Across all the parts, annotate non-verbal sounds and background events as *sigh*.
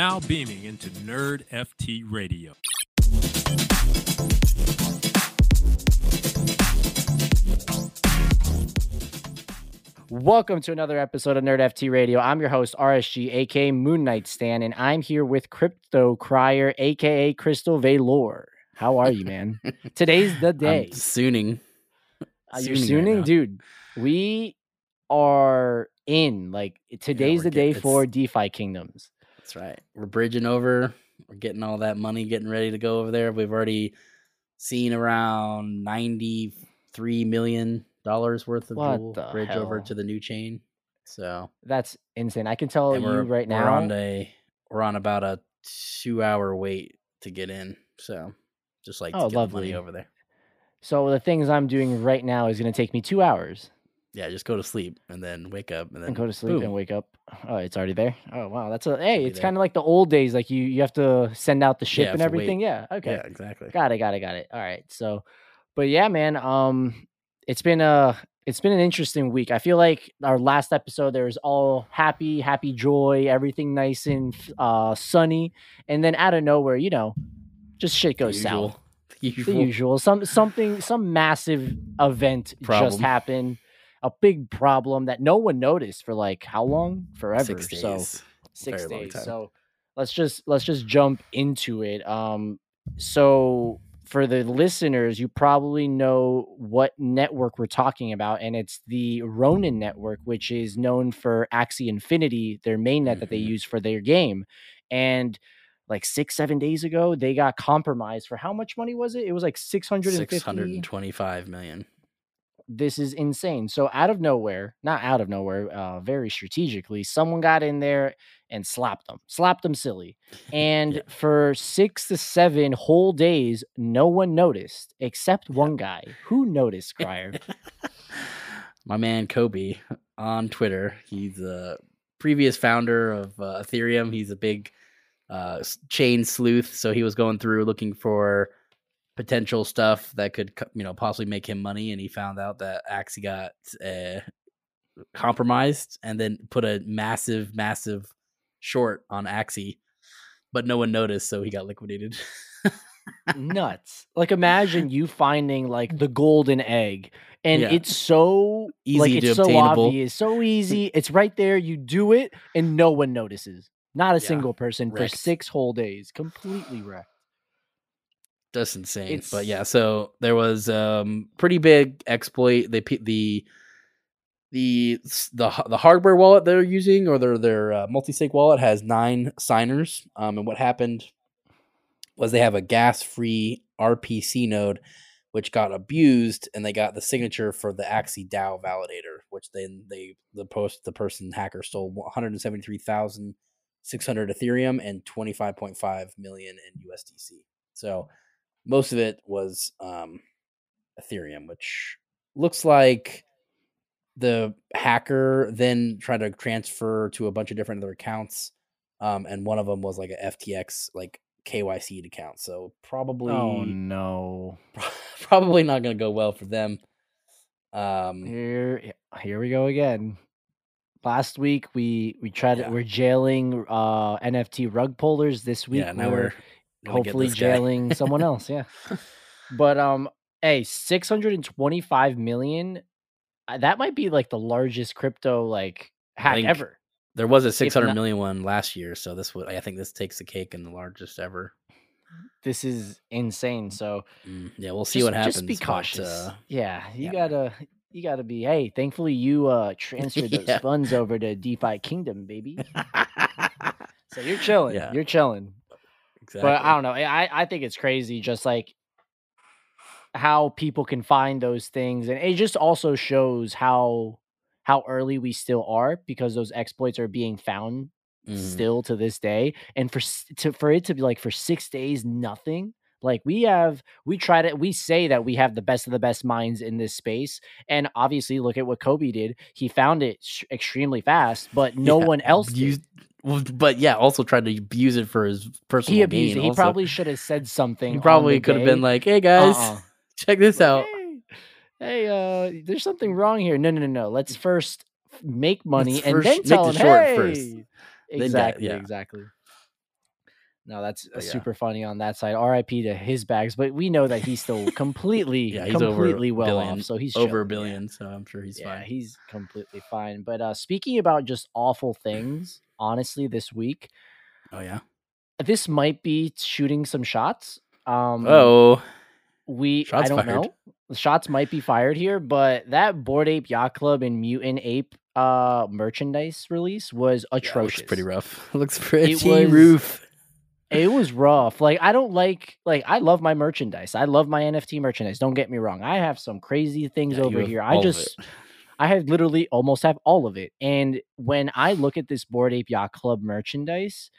now beaming into Nerd FT Radio. Welcome to another episode of Nerd FT Radio. I'm your host, RSG, aka Moon Knight Stan, and I'm here with Crypto Crier, aka Crystal Valor. How are you, man? *laughs* Today's the day. I'm sooning. Uh, you're Sooning right sooning, now. dude. We are in. Like today's we're the get- day it's- for DeFi Kingdoms. That's right. We're bridging over. We're getting all that money, getting ready to go over there. We've already seen around ninety-three million dollars worth of Jewel bridge over to the new chain. So That's insane. I can tell you we're right we're now. on a we're on about a two-hour wait to get in. So just like to Oh, get the lovely. money over there. so the things I'm doing right now is going to take me two hours Yeah, just go to sleep and then wake up and then and go to sleep boom. and wake up. Oh, it's already there. Oh wow, that's a hey. It's kind of like the old days. Like you, you have to send out the ship have and everything. Yeah. Okay. Yeah, exactly. Got it. Got it. Got it. All right. So, but yeah, man. Um, it's been a it's been an interesting week. I feel like our last episode there was all happy, happy joy, everything nice and uh sunny, and then out of nowhere, you know, just shit The goes south. usual. *laughs* The The usual. usual. Some something some massive event just happened. A big problem that no one noticed for like how long? Forever. Six So six Very days. So let's just let's just jump into it. Um, so for the listeners, you probably know what network we're talking about, and it's the Ronin network, which is known for Axie Infinity, their main net that they Mhm. use for their game. And like six, seven days ago, they got compromised for how much money was it? It was like six hundred and Six fifty hundred and twenty-five million. This is insane. So out of nowhere, not out of nowhere, uh, very strategically, someone got in there and slapped them, slapped them silly. *laughs* And Yeah. for six to seven whole days, no one noticed except one guy who noticed *laughs* Crier. My man Cobie on Twitter. He's a previous founder of uh, Ethereum. He's a big uh, chain sleuth. So he was going through looking for potential stuff that could, you know, possibly make him money. And he found out that Axie got uh, compromised and then put a massive, massive short on Axie. But no one noticed, so he got liquidated. *laughs* Nuts. Like imagine you finding like the golden egg. And Yeah. it's so Easy like to it's so obtainable. obvious, so easy. It's right there. You do it, and no one notices. Not a Yeah, single person for six whole days, completely wrecked. That's insane. But yeah, so there was um pretty big exploit. They the the the the hardware wallet they're using or their their uh, multi-sig wallet has nine signers. Um, and what happened was they have a gas-free RPC node which got abused, and they got the signature for the Axie DAO validator, which then they the post the person hacker stole one hundred and seventy three thousand six hundred Ethereum and twenty five point five million in USDC. So most of it was um, Ethereum, which looks like the hacker then tried to transfer to a bunch of different other accounts, um, and one of them was like a FTX like KYC account. So probably Oh no. *laughs* probably not going to go well for them. Um, Here here we go again. Last week we we tried Yeah. to, we're jailing uh NFT rug pullers. This week yeah, now we're, we're hopefully jailing someone else. Yeah. *laughs* But um hey, 625 million uh, that might be like the largest crypto like hack ever. There was a six hundred million one last year, so this would I think this takes the cake and the largest ever. This is insane. So Mm, yeah, we'll see just, what happens. Just be but, cautious. uh, yeah, you yeah. gotta you gotta be. Hey, thankfully you uh *laughs* transferred those Yeah. funds over to DeFi Kingdom, baby. *laughs* So you're chilling. Yeah. You're chilling. Exactly. But I don't know. I I think it's crazy just like how people can find those things and it just also shows how how early we still are because those exploits are being found Mhm. still to this day and for to for it to be like for 6 days nothing like we have we try to we say that we have the best of the best minds in this space and obviously look at what Cobie did he found it sh- extremely fast but no Yeah, one else did. used, but yeah, also tried to abuse it for his personal he abused gain. it. He also. probably should have said something. he probably could have been like, "Hey guys, Uh-uh. *laughs* check this out." Hey, hey, uh, there's something wrong here. No, no, no, no. Let's first make money and first then make tell the him, short hey. first. Exactly, yeah. exactly. no, that's uh, yeah. super funny on that side. R.I.P. to his bags, but we know that he's still *laughs* completely, Yeah, he's over completely well billion- off. So he's over a chilling, yeah. billion, so I'm sure he's yeah, fine. he's completely fine. But uh speaking about just awful things, honestly, this week, oh yeah. this might be shooting some shots. Um, Oh, we I don't fired. know. The shots might be fired here, but that Bored Ape Yacht Club and Mutant Ape uh merchandise release was yeah, it atrocious. looks pretty rough. *laughs* It looks pretty was- roof. It was rough. Like I don't like like I love my merchandise. I love my NFT merchandise. Don't get me wrong. I have some crazy things Yeah, over here. I just it. I have literally almost have all of it. And when I look at this Bored Ape Yacht Club merchandise,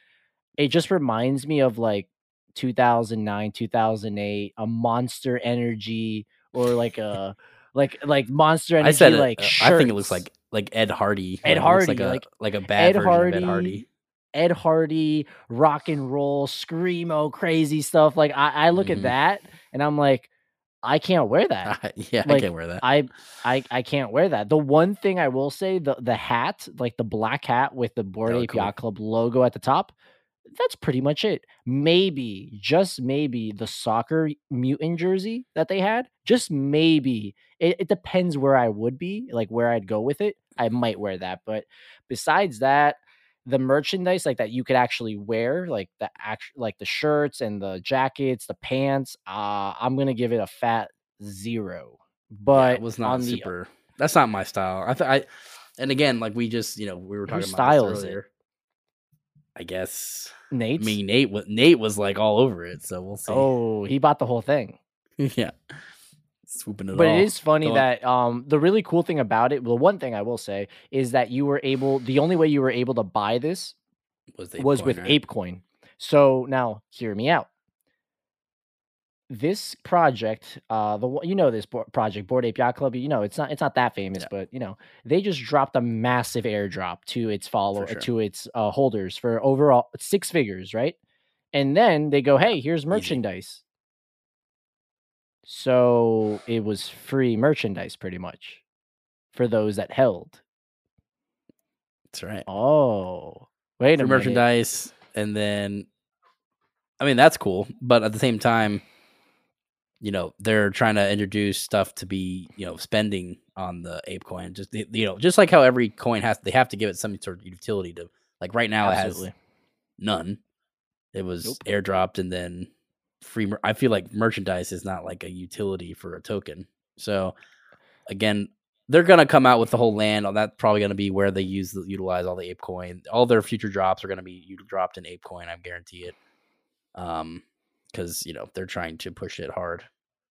it just reminds me of like 2009, 2008, a Monster Energy or like a like like Monster Energy I said like uh, I think it looks like like Ed Hardy. Ed like, Hardy, like a like like a bad Ed version Hardy, of Ed Hardy. Ed Hardy, rock and roll, screamo, crazy stuff. Like I, I look Mhm. at that and I'm like, I can't wear that. *laughs* yeah, I can't wear that. I, I I can't wear that. The one thing I will say, the the hat, like the black hat with the Bored Ape cool. Yacht Club logo at the top, that's pretty much it. Maybe, just maybe, the soccer mutant jersey that they had, just maybe. It, it depends where I would be, like where I'd go with it. I might wear that, but besides that, the merchandise like that you could actually wear, like the act, like the shirts and the jackets, the pants. Uh, I'm gonna give it a fat zero. Yeah, But it was not on the super. That's not my style. I th- I, and again, like we just you know we were talking Whose about style this is it? earlier. I guess. Nate. I mean, Nate was Nate was like all over it, so we'll see. oh, he bought the whole thing. *laughs* yeah, swooping it but all. it is funny Go that um the really cool thing about it, the one thing I will say is that you were able the only way you were able to buy this was, was Apecoin, with right? ApeCoin. So now hear me out. This project, uh, the you know this bo- project, Bored Ape Yacht Club. You know it's not it's not that famous, Yeah. but you know they just dropped a massive airdrop to its follow sure. to its uh, holders for overall six figures, right? And then they go, "Hey, here's Easy. Merchandise." So it was free merchandise, pretty much, for those that held. That's right. Oh, wait minute. merchandise, and then, I mean, that's cool. But at the same time, you know, they're trying to introduce stuff to be, you know, spending on the ape coin. Just you know, just like how every coin has, they have to give it some sort of utility to. Like right now, it Absolutely. has none. It was Nope. airdropped and then free. Mer- I feel like merchandise is not like a utility for a token. So again, they're gonna come out with the whole land. That's probably gonna be where they use utilize all the ape coin. All their future drops are gonna be dropped in ape coin. I guarantee it. Um, because you know they're trying to push it hard.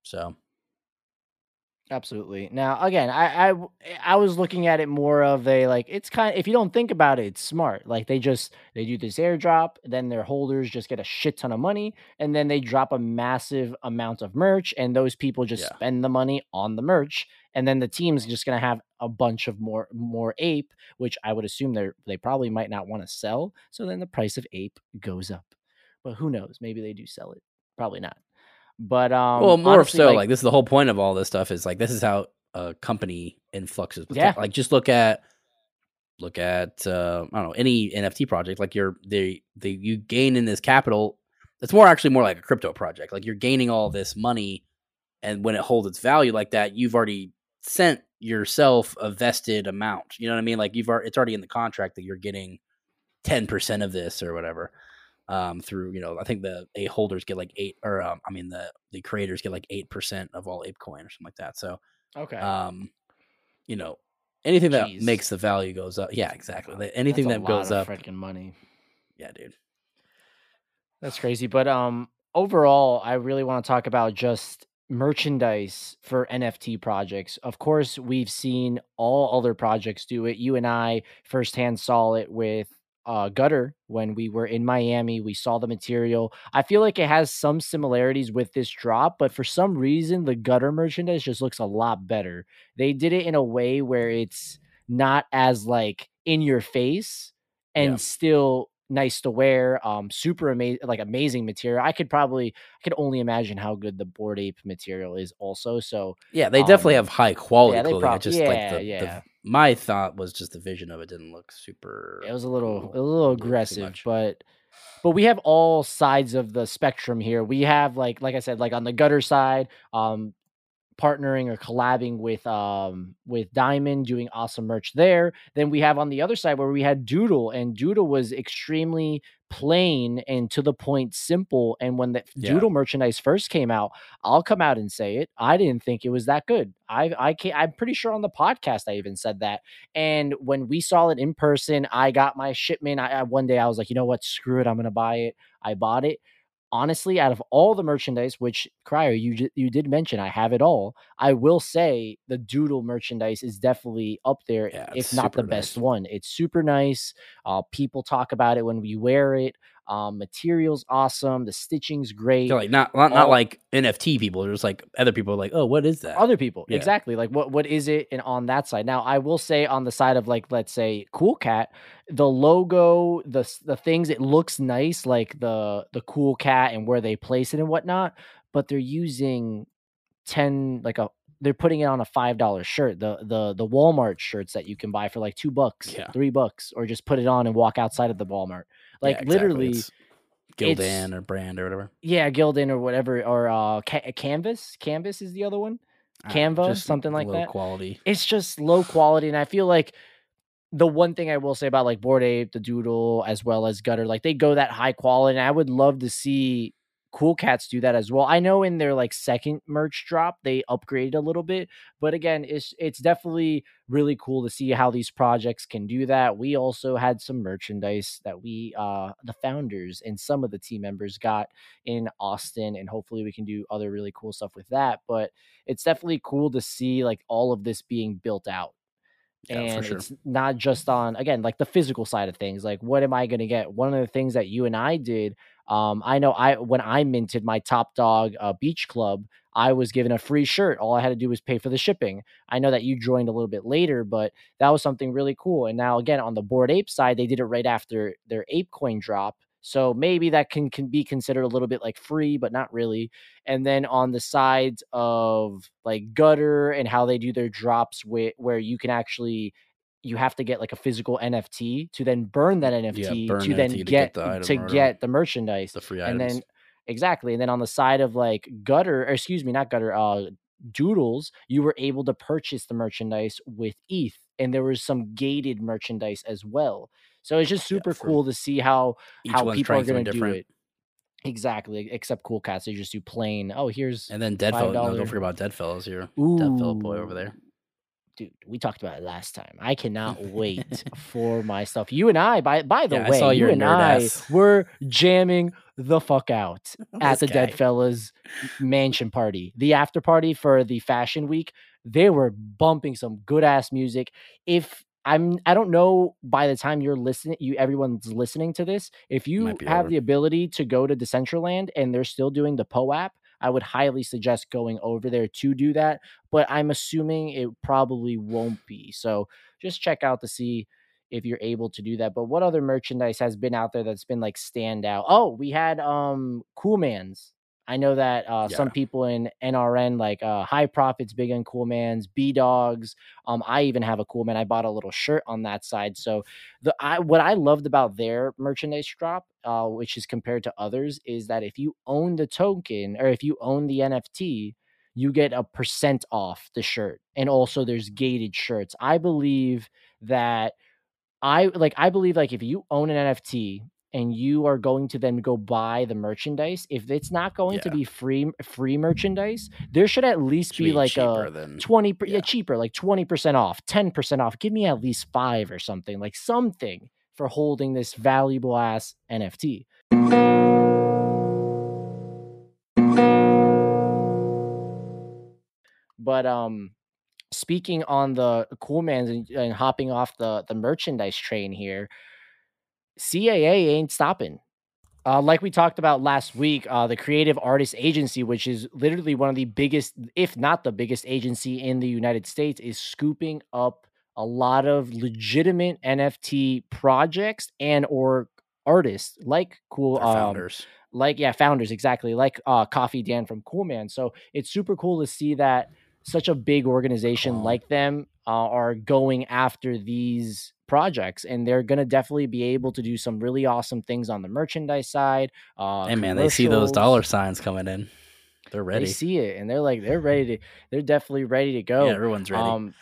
So Absolutely. Now, again, I, I eh, I was looking at it more of a like it's kind. if you don't think about it, it's smart. Like they just they do this airdrop, then their holders just get a shit ton of money, and then they drop a massive amount of merch, and those people just Yeah. spend the money on the merch, and then the team's mm-hmm. just gonna have a bunch of more more ape, which I would assume they they probably might not want to sell. So then the price of ape goes up. But who knows? Maybe they do sell it. Probably not. But um, well, more honestly, so like, this is the whole point of all this stuff is like this is how a company influxes. Yeah. like just look at look at uh, I don't know any NFT project. Like you're they they you gain in this capital. It's more actually more like a crypto project. Like you're gaining all this money, and when it holds its value like that, you've already sent yourself a vested amount. You know what I mean? Like you've already, it's already in the contract that you're getting ten percent of this or whatever um, through you know I think the a holders get like eight or um, I mean the the creators get like eight percent of all ApeCoin or something like that. So okay. um, you know anything that makes the value goes up. Yeah, exactly. Anything that goes up. freaking money. Yeah, dude. That's crazy. But um overall, I really want to talk about just merchandise for NFT projects. Of course, we've seen all other projects do it. You and I firsthand saw it with uh Gutter when we were in Miami. We saw the material. I feel like it has some similarities with this drop, but for some reason the Gutter merchandise just looks a lot better. They did it in a way where it's not as like in your face and Yeah. still nice to wear um super amazing like amazing material i could probably i could only imagine how good the bored ape material is also so Yeah, they definitely Um, have high quality yeah, clothing. prob- just yeah, like the, the- yeah. My thought was just the vision of it didn't look super. it was a little cool. a little little aggressive but but we have all sides of the spectrum here. We have like like I said, like on the gutter side, um, partnering or collabing with um with Diamond doing awesome merch there. Then we have on the other side where we had Doodle and Doodle was extremely plain and to the point simple and when the Yeah. Doodle merchandise first came out, I'll come out and say it. I didn't think it was that good. I I can't, I'm pretty sure on the podcast I even said that. And when we saw it in person, I got my shipment. I, I one day I was like, you know what, screw it, I'm gonna buy it. I bought it. Honestly, out of all the merchandise, which Crier, you you did mention, I have it all. I will say the Doodle merchandise is definitely up there, Yeah, if not the super best one. It's super nice. Uh, people talk about it when we wear it. Um, material's awesome. The stitching's great. They're like not not, not all- like NFT people. There's like other people are like, oh, what is that? other people Yeah. exactly like what what is it and on that side now i will say on the side of like let's say cool cat the logo the the things it looks nice like the the cool cat and where they place it and whatnot but they're using 10 like a they're putting it on a five dollar shirt the the the walmart shirts that you can buy for like two bucks Yeah. three bucks or just put it on and walk outside of the walmart like Yeah, exactly. literally It's Gildan or brand or whatever. yeah gildan or whatever or uh ca- canvas canvas is the other one Canva, just something like low that. Quality. it's just low quality and i feel like the one thing i will say about like bored ape the doodle as well as gutter like they go that high quality and i would love to see cool cats do that as well. I know in their like second merch drop they upgraded a little bit but again it's it's definitely really cool to see how these projects can do that. We also had some merchandise that we uh the founders and some of the team members got in austin and hopefully we can do other really cool stuff with that but it's definitely cool to see like all of this being built out. Yeah, and sure. it's not just on again like the physical side of things like what am i going to get? One of the things that you and i did um i know i when i minted my top dog uh, beach club i was given a free shirt. All i had to do was pay for the shipping. I know that you joined a little bit later but that was something really cool and now again on the bored ape side they did it right after their ape coin drop so maybe that can, can be considered a little bit like free but not really and then on the sides of like gutter and how they do their drops with where you can actually you have to get like a physical NFT to then burn that NFT burn to then to get get the item to get the merchandise The free items. and then exactly and then on the side of like gutter or excuse me not gutter uh doodles you were able to purchase the merchandise with eth and there was some gated merchandise as well so it's just super for- cool to see how Each how people are going to do it exactly except cool cats they just do plain oh here's And then Deadfellow. No, don't forget about Deadfellaz here. Deadfellow boy over there. Dude we talked about it last time. I cannot wait *laughs* for my stuff. You and i by by the Yeah, I way saw you and i ass. were jamming the fuck out *laughs* oh, at This the Deadfellaz mansion party the after party for the fashion week. They were bumping some good ass music. If i'm i don't know by the time you're listening you everyone's listening to this if you have over. the ability to go to decentraland and they're still doing the POAP i would highly suggest going over there to do that but i'm assuming it probably won't be so just check out to see if you're able to do that but what other merchandise has been out there that's been like standout oh we had um cool man's i know that uh some people in nrn like uh high profits big and cool man's b dogs um i even have a cool man. I bought a little shirt on that side. So the i what i loved about their merchandise drop uh which is compared to others is that if you own the token or if you own the nft you get a percent off the shirt and also there's gated shirts. I believe that i like i believe like if you own an nft and you are going to then go buy the merchandise if it's not going to be free free merchandise there should at least Should be, be like a than 20 per, yeah. yeah. cheaper like 20% off 10% off give me at least 5 or something like something for holding this valuable ass nft but um speaking on the cool mans and, and hopping off the the merchandise train here caa ain't stopping. Uh, like we talked about last week, uh, the Creative Artist Agency, which is literally one of the biggest, if not the biggest agency in the United States, is scooping up a lot of legitimate NFT projects and or artists like cool um, founders. like yeah founders exactly like uh coffee dan from cool man. So it's super cool to see that such a big organization like them uh, are going after these projects and they're going to definitely be able to do some really awesome things on the merchandise side uh Hey man, they see those dollar signs coming in. They're ready. they see it and they're like they're *laughs* ready to they're definitely ready to go Yeah, everyone's ready. um,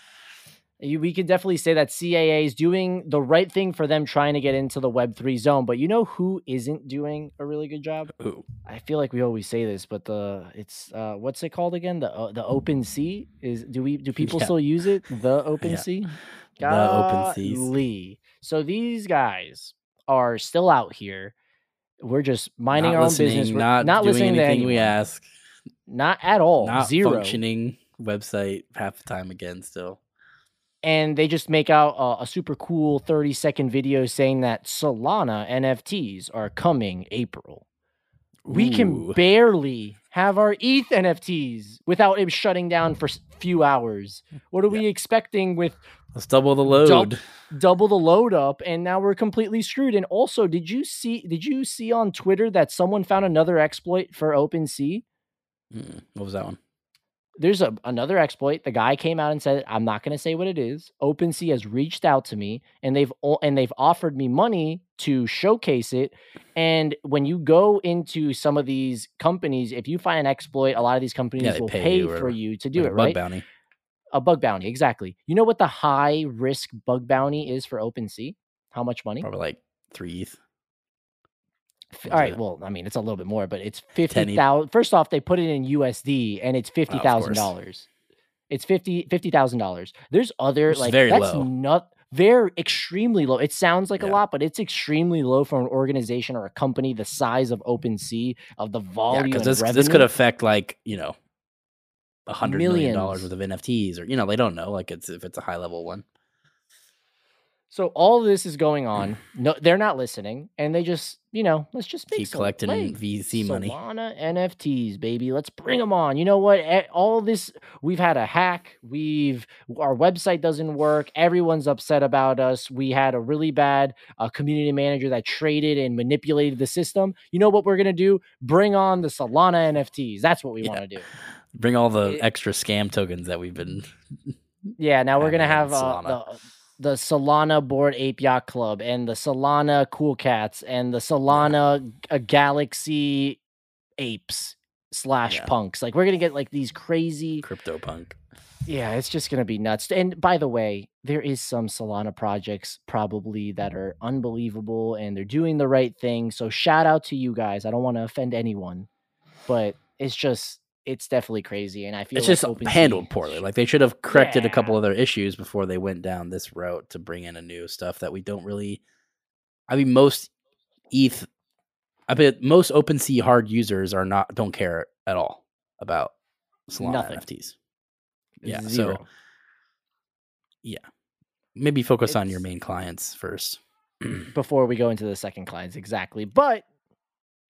you, we can definitely say that CAA is doing the right thing for them trying to get into the Web three zone. But you know who isn't doing a really good job? Ooh. I feel like we always say this, but the it's uh, what's it called again? The uh, the Open Sea is do we do people Yeah. still use it? The *laughs* Open Sea. The Open Seas. So these guys are still out here. We're just minding not our own business. We're not, not doing listening to anything we ask. Not at all. Not Zero. functioning website half the time again. Still, and they just make out a, a super cool 30 second video saying that Solana NFTs are coming April. We can barely have our ETH NFTs without it shutting down for a few hours. What are we expecting with let's double the load. double the load up and now we're completely screwed? And also, did you see did you see on Twitter that someone found another exploit for OpenSea? Mm, what was that one? There's a another exploit. The guy came out and said, "I'm not going to say what it is." OpenSea has reached out to me and they've and they've offered me money to showcase it. And when you go into some of these companies, if you find an exploit, a lot of these companies they will pay pay, you for you to do Like it, a bug right? bounty. A bug bounty, exactly. You know what the high risk bug bounty is for OpenSea? How much money? Probably like three ETH. All right, it? well, I mean, it's a little bit more, but it's fifty thousand. First off, they put it in USD, and it's oh, fifty of thousand dollars. It's fifty fifty thousand dollars. There's other is like very that's low. not very extremely low. It sounds like a lot, but it's extremely low for an organization or a company the size of OpenSea of the Yeah, volume. because and this this could affect like you know a hundred million dollars worth of NFTs, or you know they don't know like it's if it's a high level one. So all of this is going *clears throat* on. No, they're not listening, and they just, you know, let's just make Keep collecting. VC money. Solana NFTs, baby. Let's bring them on. You know what? All this we've had a hack. We've our website doesn't work. Everyone's upset about us. We had a really bad uh, community manager that traded and manipulated the system. You know what we're gonna do? Bring on the Solana NFTs. That's what we Yeah. want to do. Bring all the It- extra scam tokens that we've been. Yeah, now we're gonna have uh, the the Solana Bored Ape Yacht Club and the Solana Cool Cats and the Solana uh, Galaxy Apes slash Yeah. punks. Like we're gonna get like these crazy. Crypto punk. Yeah, it's just gonna be nuts. And by the way, there is some Solana projects probably that are unbelievable and they're doing the right thing. So shout out to you guys. I don't want to offend anyone, but it's just it's definitely crazy. And I feel It's like just handled poorly. Like they should have corrected a couple other issues before they went down this route to bring in a new stuff that we don't really. I mean, most ETH. I bet most OpenSea hard users are not don't care at all about Solana Nothing. NFTs. Yeah, so- yeah, Maybe focus on your main clients first. *clears throat* before we go into the second clients exactly. But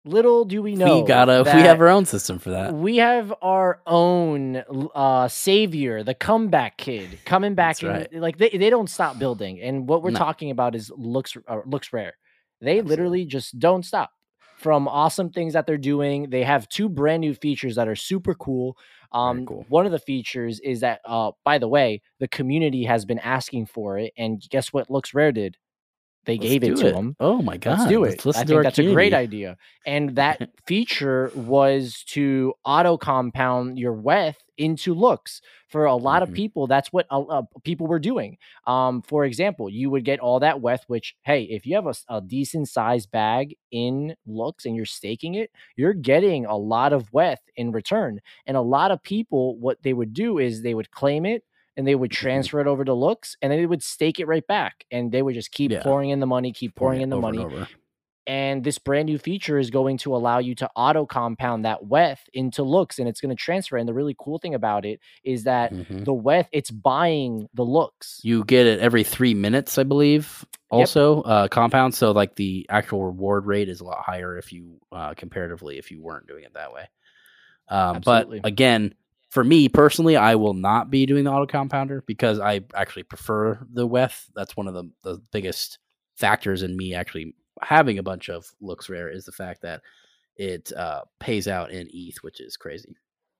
little do we know we gotta. We have our own system for that. we have our own uh savior, the comeback kid, coming back in. right. Like they, they don't stop building, and what we're No. talking about is looks uh, looks rare. They Absolutely. literally just don't stop. From awesome things that they're doing, they have two brand new features that are super cool. Um, cool. one of the features is that, uh, by the way, the community has been asking for it, and guess what? Looks Rare did. They Let's gave it to them. Oh my god! Let's do it. Let's I think that's a great idea. And that *laughs* feature was to auto compound your WETH into looks. For a lot Mhm. of people, that's what uh, people were doing. Um, for example, you would get all that WETH, which, hey, if you have a decent sized bag in looks and you're staking it, you're getting a lot of WETH in return. And a lot of people, what they would do is they would claim it and they would Mhm. transfer it over to looks and then they would stake it right back and they would just keep Yeah. pouring in the money keep pouring in the money and and this brand new feature is going to allow you to auto compound that WETH into looks and it's going to transfer and the really cool thing about it is that Mhm. the WETH it's buying the looks You get it every three minutes, I believe. Also, uh, compound. So, like the actual reward rate is a lot higher if you uh, comparatively if you weren't doing it that way. Um, but again, for me personally, I will not be doing the auto compounder because I actually prefer the WETH. That's one of the the biggest factors in me actually having a bunch of looks rare is the fact that it uh, pays out in ETH, which is crazy.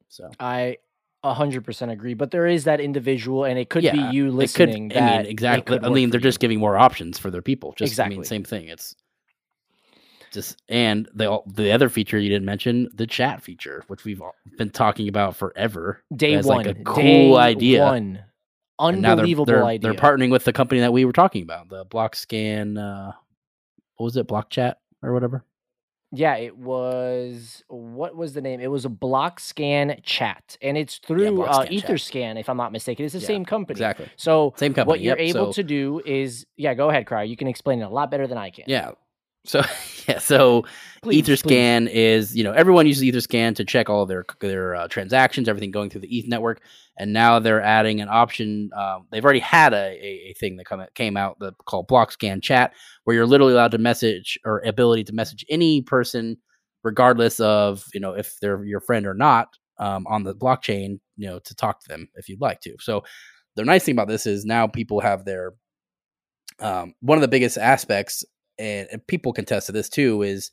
So I A hundred percent agree, but there is that individual, and it could Yeah, be you It could, listening. I mean, exactly. I mean, they're you. just giving more options for their people. Just, I mean, Exactly. same thing. It's just, and the the other feature you didn't mention, the chat feature, which we've been talking about forever. day one. like a day cool idea. One. Now they're- Unbelievable they're, idea. They're partnering with the company that we were talking about, the Block Scan. Uh, what was it, Block Chat or whatever? Yeah, it was what was the name? It was a block scan chat, and it's through Block uh, Chat. Etherscan, if I'm not mistaken. It's the Yeah, same company. Exactly. So Same company. what you're yep, able so- to do is, yeah, go ahead, Cry. You can explain it a lot better than I can. Yeah. So *laughs* yeah, so Please, please. EtherScan is you know everyone uses EtherScan to check all their their uh, transactions, everything going through the ETH network, and now they're adding an option. Um, they've already had a, a, a thing that come, came out that called Block Scan Chat, where you're literally allowed to message or ability to message any person, regardless of you know if they're your friend or not, um, on the blockchain, you know, to talk to them if you'd like to. So the nice thing about this is now people have their um, one of the biggest aspects and, and people can test to this too is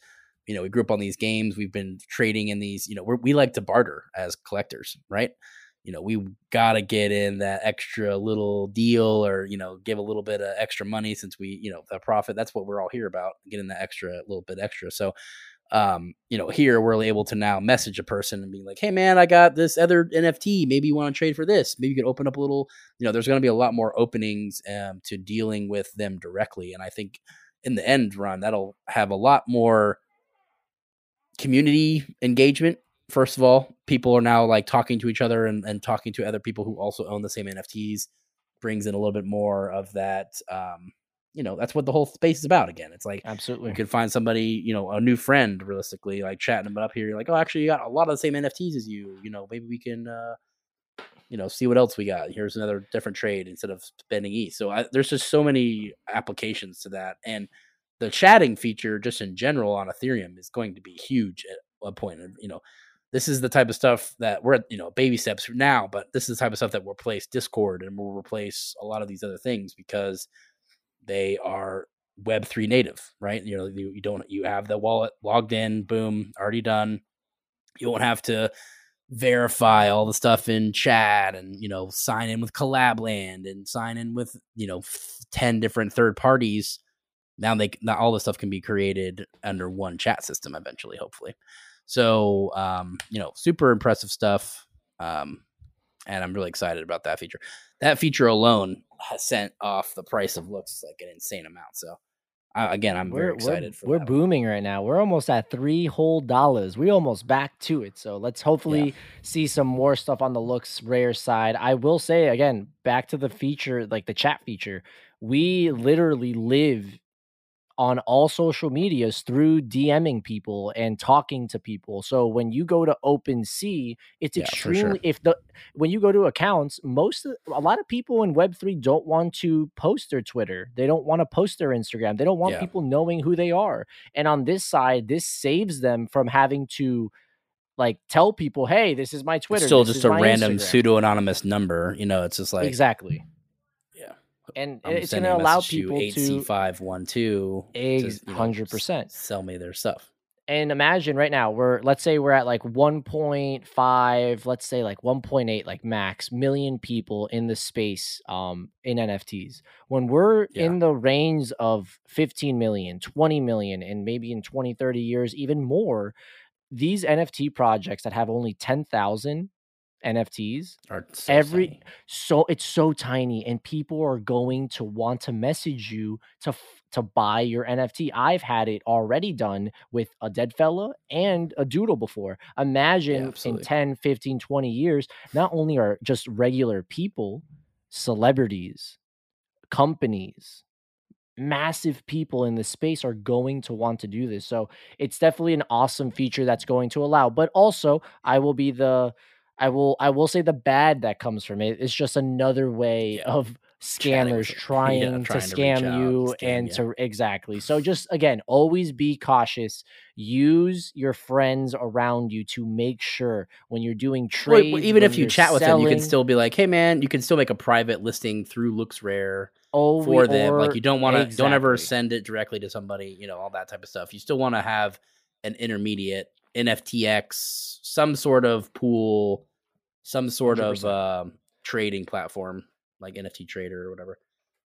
you know we grew up on these games we've been trading in these you know we like to barter as collectors right? You know we gotta get in that extra little deal or you know give a little bit of extra money since we you know the profit that's what we're all here about getting that extra little bit extra. So um you know here we're able to now message a person and be like hey man i got this other nft maybe you want to trade for this. Maybe you could open up a little you know there's going to be a lot more openings um, to dealing with them directly and i think in the end run that'll have a lot more community engagement first of all people are now like talking to each other and, and talking to other people who also own the same nfts brings in a little bit more of that um you know that's what the whole space is about again it's like Absolutely. you could find somebody, you know, a new friend, realistically, like chatting them up here. You're like, oh, actually, you got a lot of the same NFTs as you. You know, maybe we can, uh, you know, see what else we got. Here's another different trade instead of spending ETH. So I, there's just so many applications to that, and the chatting feature, just in general on Ethereum, is going to be huge at a point. You know, this is the type of stuff that we're you know, baby steps now, but this is the type of stuff that will replace Discord and will replace a lot of these other things because they are web 3 native right you know you, you don't you have the wallet logged in boom already done you won't have to verify all the stuff in chat and you know sign in with collabland and sign in with you know f- 10 different third parties now they now all the stuff can be created under one chat system eventually hopefully so um you know super impressive stuff um and i'm really excited about that feature that feature alone has sent off the price of looks like an insane amount. So I, again, I'm very excited for we're booming right now. We're almost at three whole dollars. We almost back to it. So let's hopefully see some more stuff on the looks rare side. I will say again, back to the feature, like the chat feature. We literally live on all social medias through DMing people and talking to people. So when you go to OpenSea, it's Yeah, for sure. extremely if the when you go to accounts, most of, a lot of people in Web3 don't want to post their Twitter. They don't want to post their Instagram. They don't want Yeah. people knowing who they are. And on this side, this saves them from having to like tell people, "Hey, this is my Twitter." It's Twitter." still just a random Instagram." pseudo anonymous number. You know, it's just like exactly. And I'm it's going to allow people eight to C five one two Ex- 100%. sell me their stuff. and imagine right now we're let's say we're at like 1.5 let's say like 1.8 like max million people in the space um in nfts when we're Yeah. in the range of 15 million 20 million and maybe in 20 30 years even more these nft projects that have only 10,000 nfts Or so Every- tiny. so it's so tiny and people are going to want to message you to f- to buy your NFT. I've had it already done with a dead fella and a doodle before. Imagine in absolutely. 10, 15, 20 years, not only are just regular people, celebrities, companies, massive people in the space are going to want to do this. So it's definitely an awesome feature that's going to allow. But also, I will be the I will I will say the bad that comes from it. It's just another way Yeah. of scammers it. Yeah, trying, trying to to scam out, you scam and you. to exactly. So just again, always be cautious. Use your friends around you to make sure when you're doing Well, trades. well, even if you chat with them, you can still be like, "Hey, man," you can still make a private listing through Looks Rare always, oh, for them. Like you don't want to, don't ever send it directly to somebody. You know, all that type of stuff. You still want to have an intermediate NFTX, some sort of pool some sort of 100%. um trading platform like NFT Trader or whatever.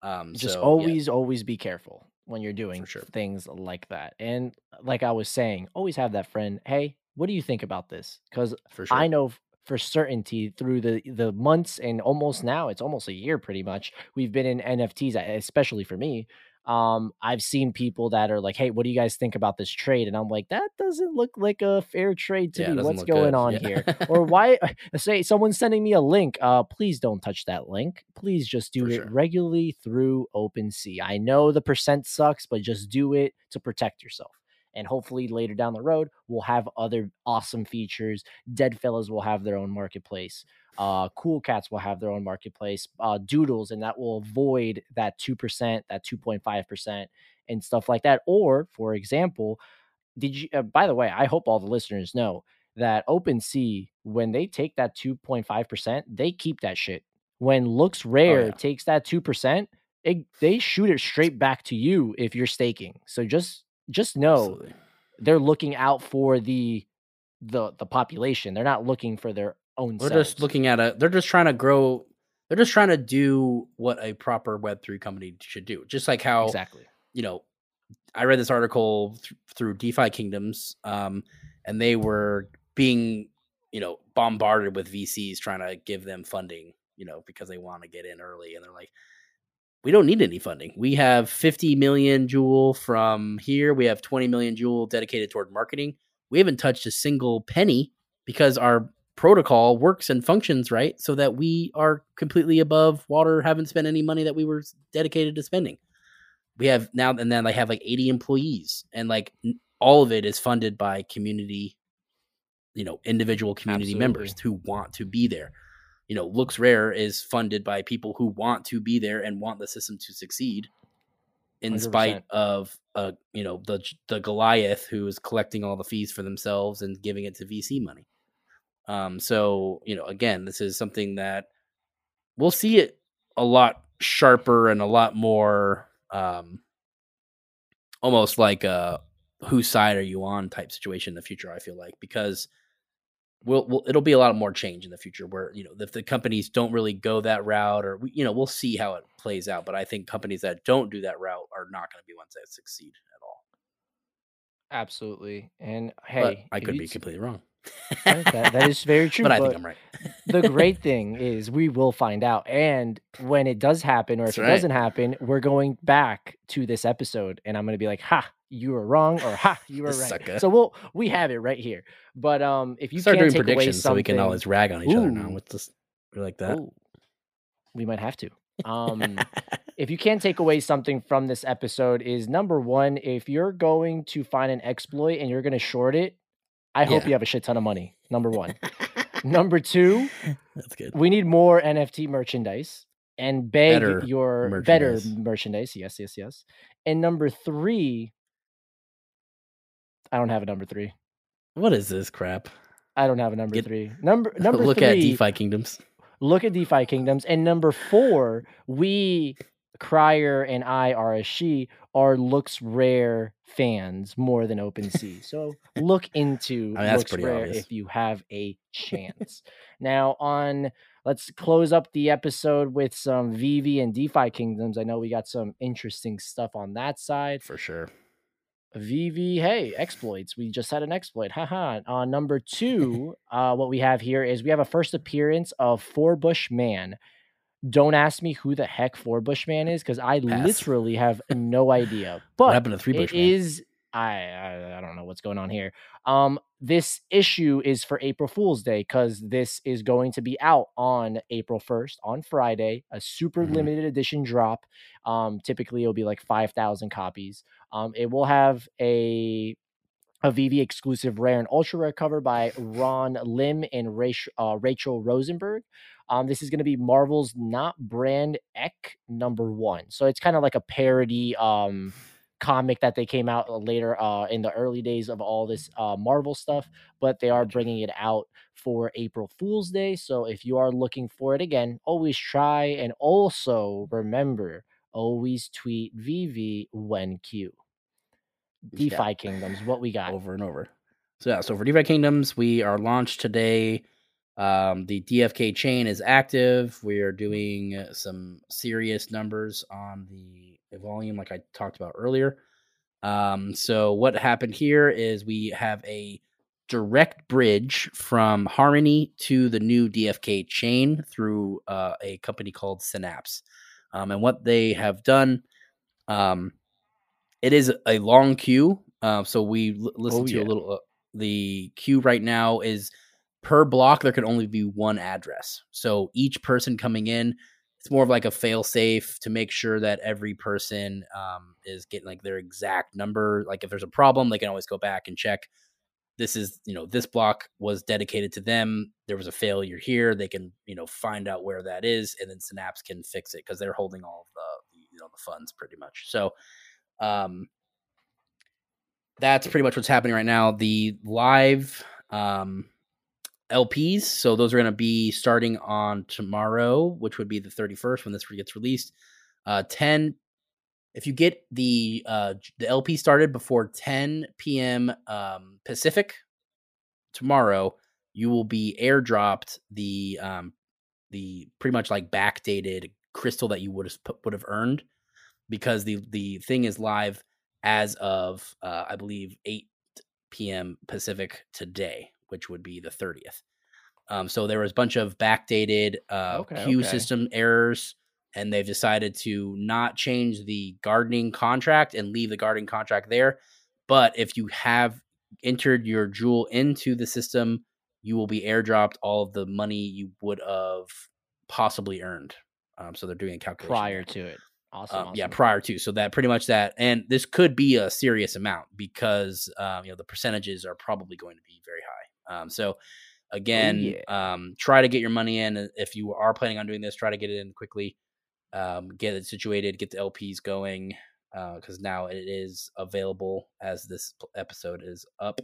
Um, just so, yeah, always always be careful when you're doing sure. things like that and like i was saying always have that friend hey what do you think about this because sure. i know for certainty through the the months and almost now it's almost a year pretty much we've been in nfts especially for me um i've seen people that are like hey what do you guys think about this trade and i'm like that doesn't look like a fair trade to Yeah, me what's going good. on Yeah. here *laughs* or why *laughs* say someone's sending me a link uh please don't touch that link please just do For it sure. regularly through OpenSea. I know the percent sucks, but just do it to protect yourself. And hopefully later down the road, we'll have other awesome features. Deadfellaz will have their own marketplace. Uh, cool Cats will have their own marketplace. Uh, Doodles, and that will avoid that 2%, that 2.5%, and stuff like that. Or, for example, did you, uh, by the way, I hope all the listeners know that OpenSea, when they take that 2.5%, they keep that shit. When Looks Rare yeah. takes that 2%, they shoot it straight back to you if you're staking. So just just know Absolutely. they're looking out for the the the population. They're not looking for their own We're selves. just looking at a. They're just trying to grow. They're just trying to do what a proper Web three company should do. Just like how exactly. you know, I read this article th- through DeFi Kingdoms, um, and they were being, you know, bombarded with VCs trying to give them funding, you know, because they want to get in early, and they're like, we don't need any funding. We have 50 million jewel from here. We have 20 million jewel dedicated toward marketing. We haven't touched a single penny because our protocol works and functions right so that we are completely above water, haven't spent any money that we were dedicated to spending. We have now and then they have like 80 employees and like all of it is funded by community, you know, individual community members who want to be there. You know, Looks Rare is funded by people who want to be there and want the system to succeed in 100%. spite of uh you know the the Goliath who is collecting all the fees for themselves and giving it to VC money. Um so, you know, again, this is something that we'll see it a lot sharper and a lot more um almost like a whose side are you on type situation in the future, I feel like, because we'll, we'll it'll be a lot more change in the future where you know if the companies don't really go that route or we, you know we'll see how it plays out but i think companies that don't do that route are not going to be ones that succeed at all Absolutely. And but hey, i could be completely wrong Right, that, that is very *laughs* true. but i think but i'm right the great *laughs* thing is we will find out. And when it does happen, or That's if it right. doesn't happen, we're going back to this episode and I'm going to be like, ha, you were wrong, or ha, *laughs* you were right. Sucker. So we'll, we have it right here. But um, if you start can't doing take away predictions so we can always rag on each other now Ooh. with this we're like that Ooh, we might have to. Um, if you can't take away something from this episode, is number one, if you're going to find an exploit and you're going to short it, I hope Yeah. you have a shit ton of money. Number one. *laughs* number two, that's good we need more NFT merchandise and beg Better your better merchandise. merchandise. Yes, yes, yes. And number three, I don't have a number three. what is this crap I don't have a number Get- three. Number *laughs* number look three. at defi kingdoms look at DeFi Kingdoms. And number four, we, Crier and I, are a she are Looks Rare fans more than Open OpenSea. *laughs* So look into I mean, Looks Rare obvious. if you have a chance. now, on let's close up the episode with some VeVe and DeFi Kingdoms. I know we got some interesting stuff on that side. for sure VeVe, hey, exploits. We just had an exploit. Haha. On number two, *laughs* uh, what we have here is we have a first appearance of Forbush Man. Don't ask me who the heck Forbushman is because I Pass. literally have *laughs* no idea. But what happened to three Bushman? is I, I I don't know what's going on here. Um, this issue is for April Fool's Day because this is going to be out on April first on Friday. A super Mhm. limited edition drop. Um, typically it'll be like five thousand copies. Um, it will have a a VeVe exclusive rare and ultra rare cover by Ron Lim and Rachel, uh, Rachel Rosenberg. Um, this is going to be Marvel's Not Brand Echh number one. So it's kind of like a parody um, comic that they came out later uh, in the early days of all this uh, Marvel stuff, but they are bringing it out for April Fool's Day. So if you are looking for it again, always try and also remember always tweet VeVe when Q. Yeah. DeFi Kingdoms, what we got? over and over. So yeah, so for DeFi Kingdoms, we are launched today. Um, the DFK chain is active. We are doing some serious numbers on the volume, like I talked about earlier. Um, so what happened here is we have a direct bridge from Harmony to the new DFK chain through uh, a company called Synapse. Um, and what they have done, um, it is a long queue. Uh, so we l- listened Oh, to yeah. a little. Uh, the queue right now is per block. There can only be one address. So each person coming in, it's more of like a fail safe to make sure that every person um, is getting like their exact number. Like if there's a problem, they can always go back and check. This is you know this block was dedicated to them. There was a failure here. They can you know find out where that is, and then Synapse can fix it because they're holding all the you know the funds pretty much. So. Um, that's pretty much what's happening right now. The live um, LPs, so those are going to be starting on tomorrow, which would be the 31st when this gets released. Uh, 10. If you get the uh, the LP started before 10 p.m. Um, Pacific tomorrow, you will be airdropped the um, the pretty much like backdated crystal that you would have would have earned because the the thing is live as of uh, I believe 8 p.m. Pacific today, which would be the 30th. Um, so there was a bunch of backdated uh, Okay, queue okay. system errors, and they've decided to not change the gardening contract and leave the gardening contract there. But if you have entered your jewel into the system, you will be airdropped all of the money you would have possibly earned. Um, so they're doing a calculation prior to it. Awesome. Um, yeah, prior to. So that pretty much that, and this could be a serious amount because um, you know the percentages are probably going to be very high. Um, so again, um, try to get your money in uh, if you are planning on doing this. Try to get it in quickly, um, get it situated, get the LPs going because now it is available as this episode is up.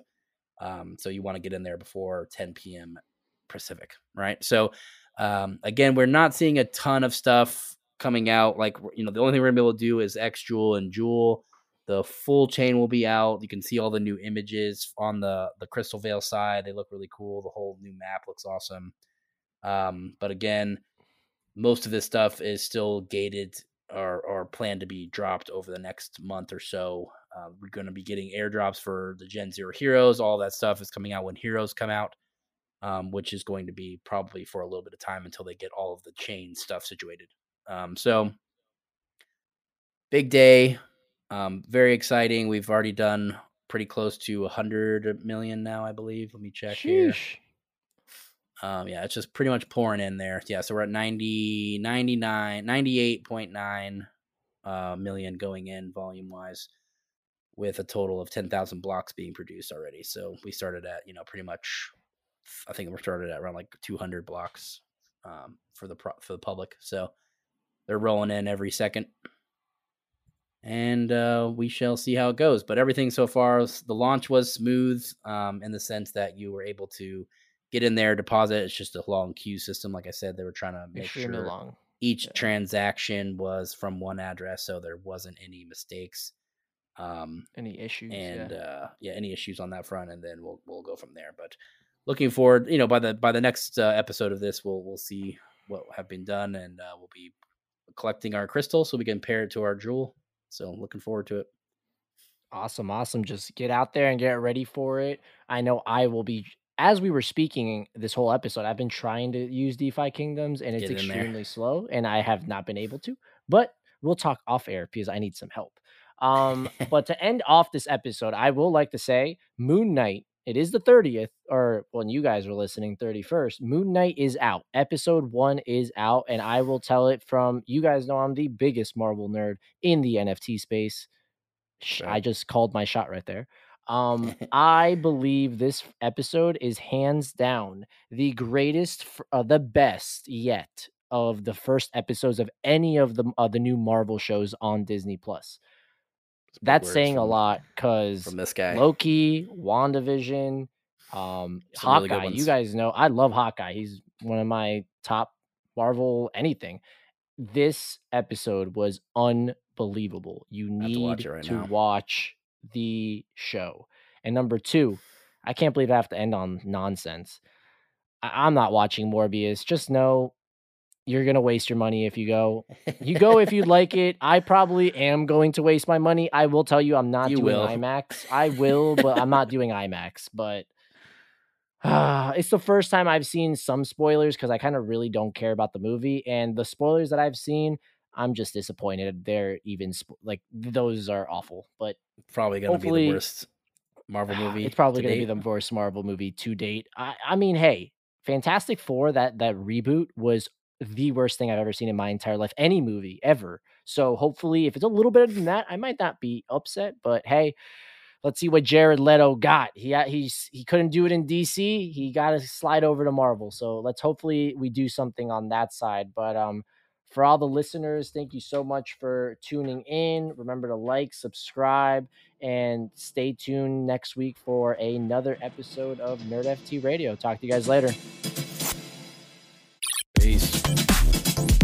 Um, so you want to get in there before 10 p.m. Pacific, right? So um, again, we're not seeing a ton of stuff coming out. Like you know, the only thing we're gonna be able to do is X Jewel and Jewel. The full chain will be out. You can see all the new images on the the Crystalvale side. They look really cool. The whole new map looks awesome. Um, but again, most of this stuff is still gated or or planned to be dropped over the next month or so. Uh, we're going to be getting airdrops for the Gen Zero heroes. All that stuff is coming out when heroes come out, um, which is going to be probably for a little bit of time until they get all of the chain stuff situated. Um, so big day, um, very exciting. We've already done pretty close to a hundred million now, I believe. Let me check here. Um, yeah, it's just pretty much pouring in there. Yeah, so we're at 90, 99, 98.9 uh, million going in volume wise with a total of 10,000 blocks being produced already. So we started at, you know, pretty much, I think we started at around like 200 blocks um, for the pro- for the public. So they're rolling in every second. And uh, we shall see how it goes. But everything so far, the launch was smooth um, in the sense that you were able to get in there, deposit. It's just a long queue system. Like I said, they were trying to make Extremely sure long. each Yeah. transaction was from one address, so there wasn't any mistakes. Um, Any issues? and yeah. uh, yeah, any issues on that front, and then we'll we'll go from there. But looking forward, you know, by the by the next uh, episode of this, we'll we'll see what have been done, and uh, we'll be collecting our crystal so we can pair it to our jewel. So looking forward to it. Awesome, awesome. Just get out there and get ready for it. I know I will be as we were speaking this whole episode, I've been trying to use DeFi Kingdoms and it's in there. extremely slow and I have not been able to. But we'll talk off air because I need some help. Um, *laughs* but to end off this episode, I will like to say Moon Knight. It is the 30th, or when you guys were listening, 31st. Moon Knight is out. Episode one is out, and I will tell it from you guys know I'm the biggest Marvel nerd in the NFT space. Sh- I just called my shot right there. Um, *laughs* I believe this episode is hands down the greatest, uh, the best yet of the first episodes of any of the uh, the new Marvel shows on Disney Plus. That's saying a lot because from this guy. Loki, WandaVision, um, Some really Hawkeye. you guys know I love Hawkeye. He's one of my top Marvel anything. This episode was unbelievable. You need to to, watch right now. watch the show. And number two, I can't believe I have to end on nonsense. I- I'm not watching Morbius. Just know you're gonna waste your money if you go. You go if you like it. I probably am going to waste my money. I will tell you, I'm not You doing will. IMAX. I will, but I'm not doing IMAX. But uh, *sighs* it's the first time I've seen some spoilers because I kind of really don't care about the movie, and the spoilers that I've seen, I'm just disappointed. They're even sp- like those are awful. But Probably gonna be the worst Marvel *sighs* movie. it's probably going to be the worst Marvel movie to date. I, I mean, hey, Fantastic Four that that reboot was the worst thing I've ever seen in my entire life, any movie ever. So hopefully, if it's a little better than that, I might not be upset. But hey, let's see what Jared Leto got. He he's he couldn't do it in DC. He got to slide over to Marvel. So let's hopefully we do something on that side. But um, for all the listeners, thank you so much for tuning in. Remember to like, subscribe, and stay tuned next week for another episode of Nerd FT Radio. Talk to you guys later. isso.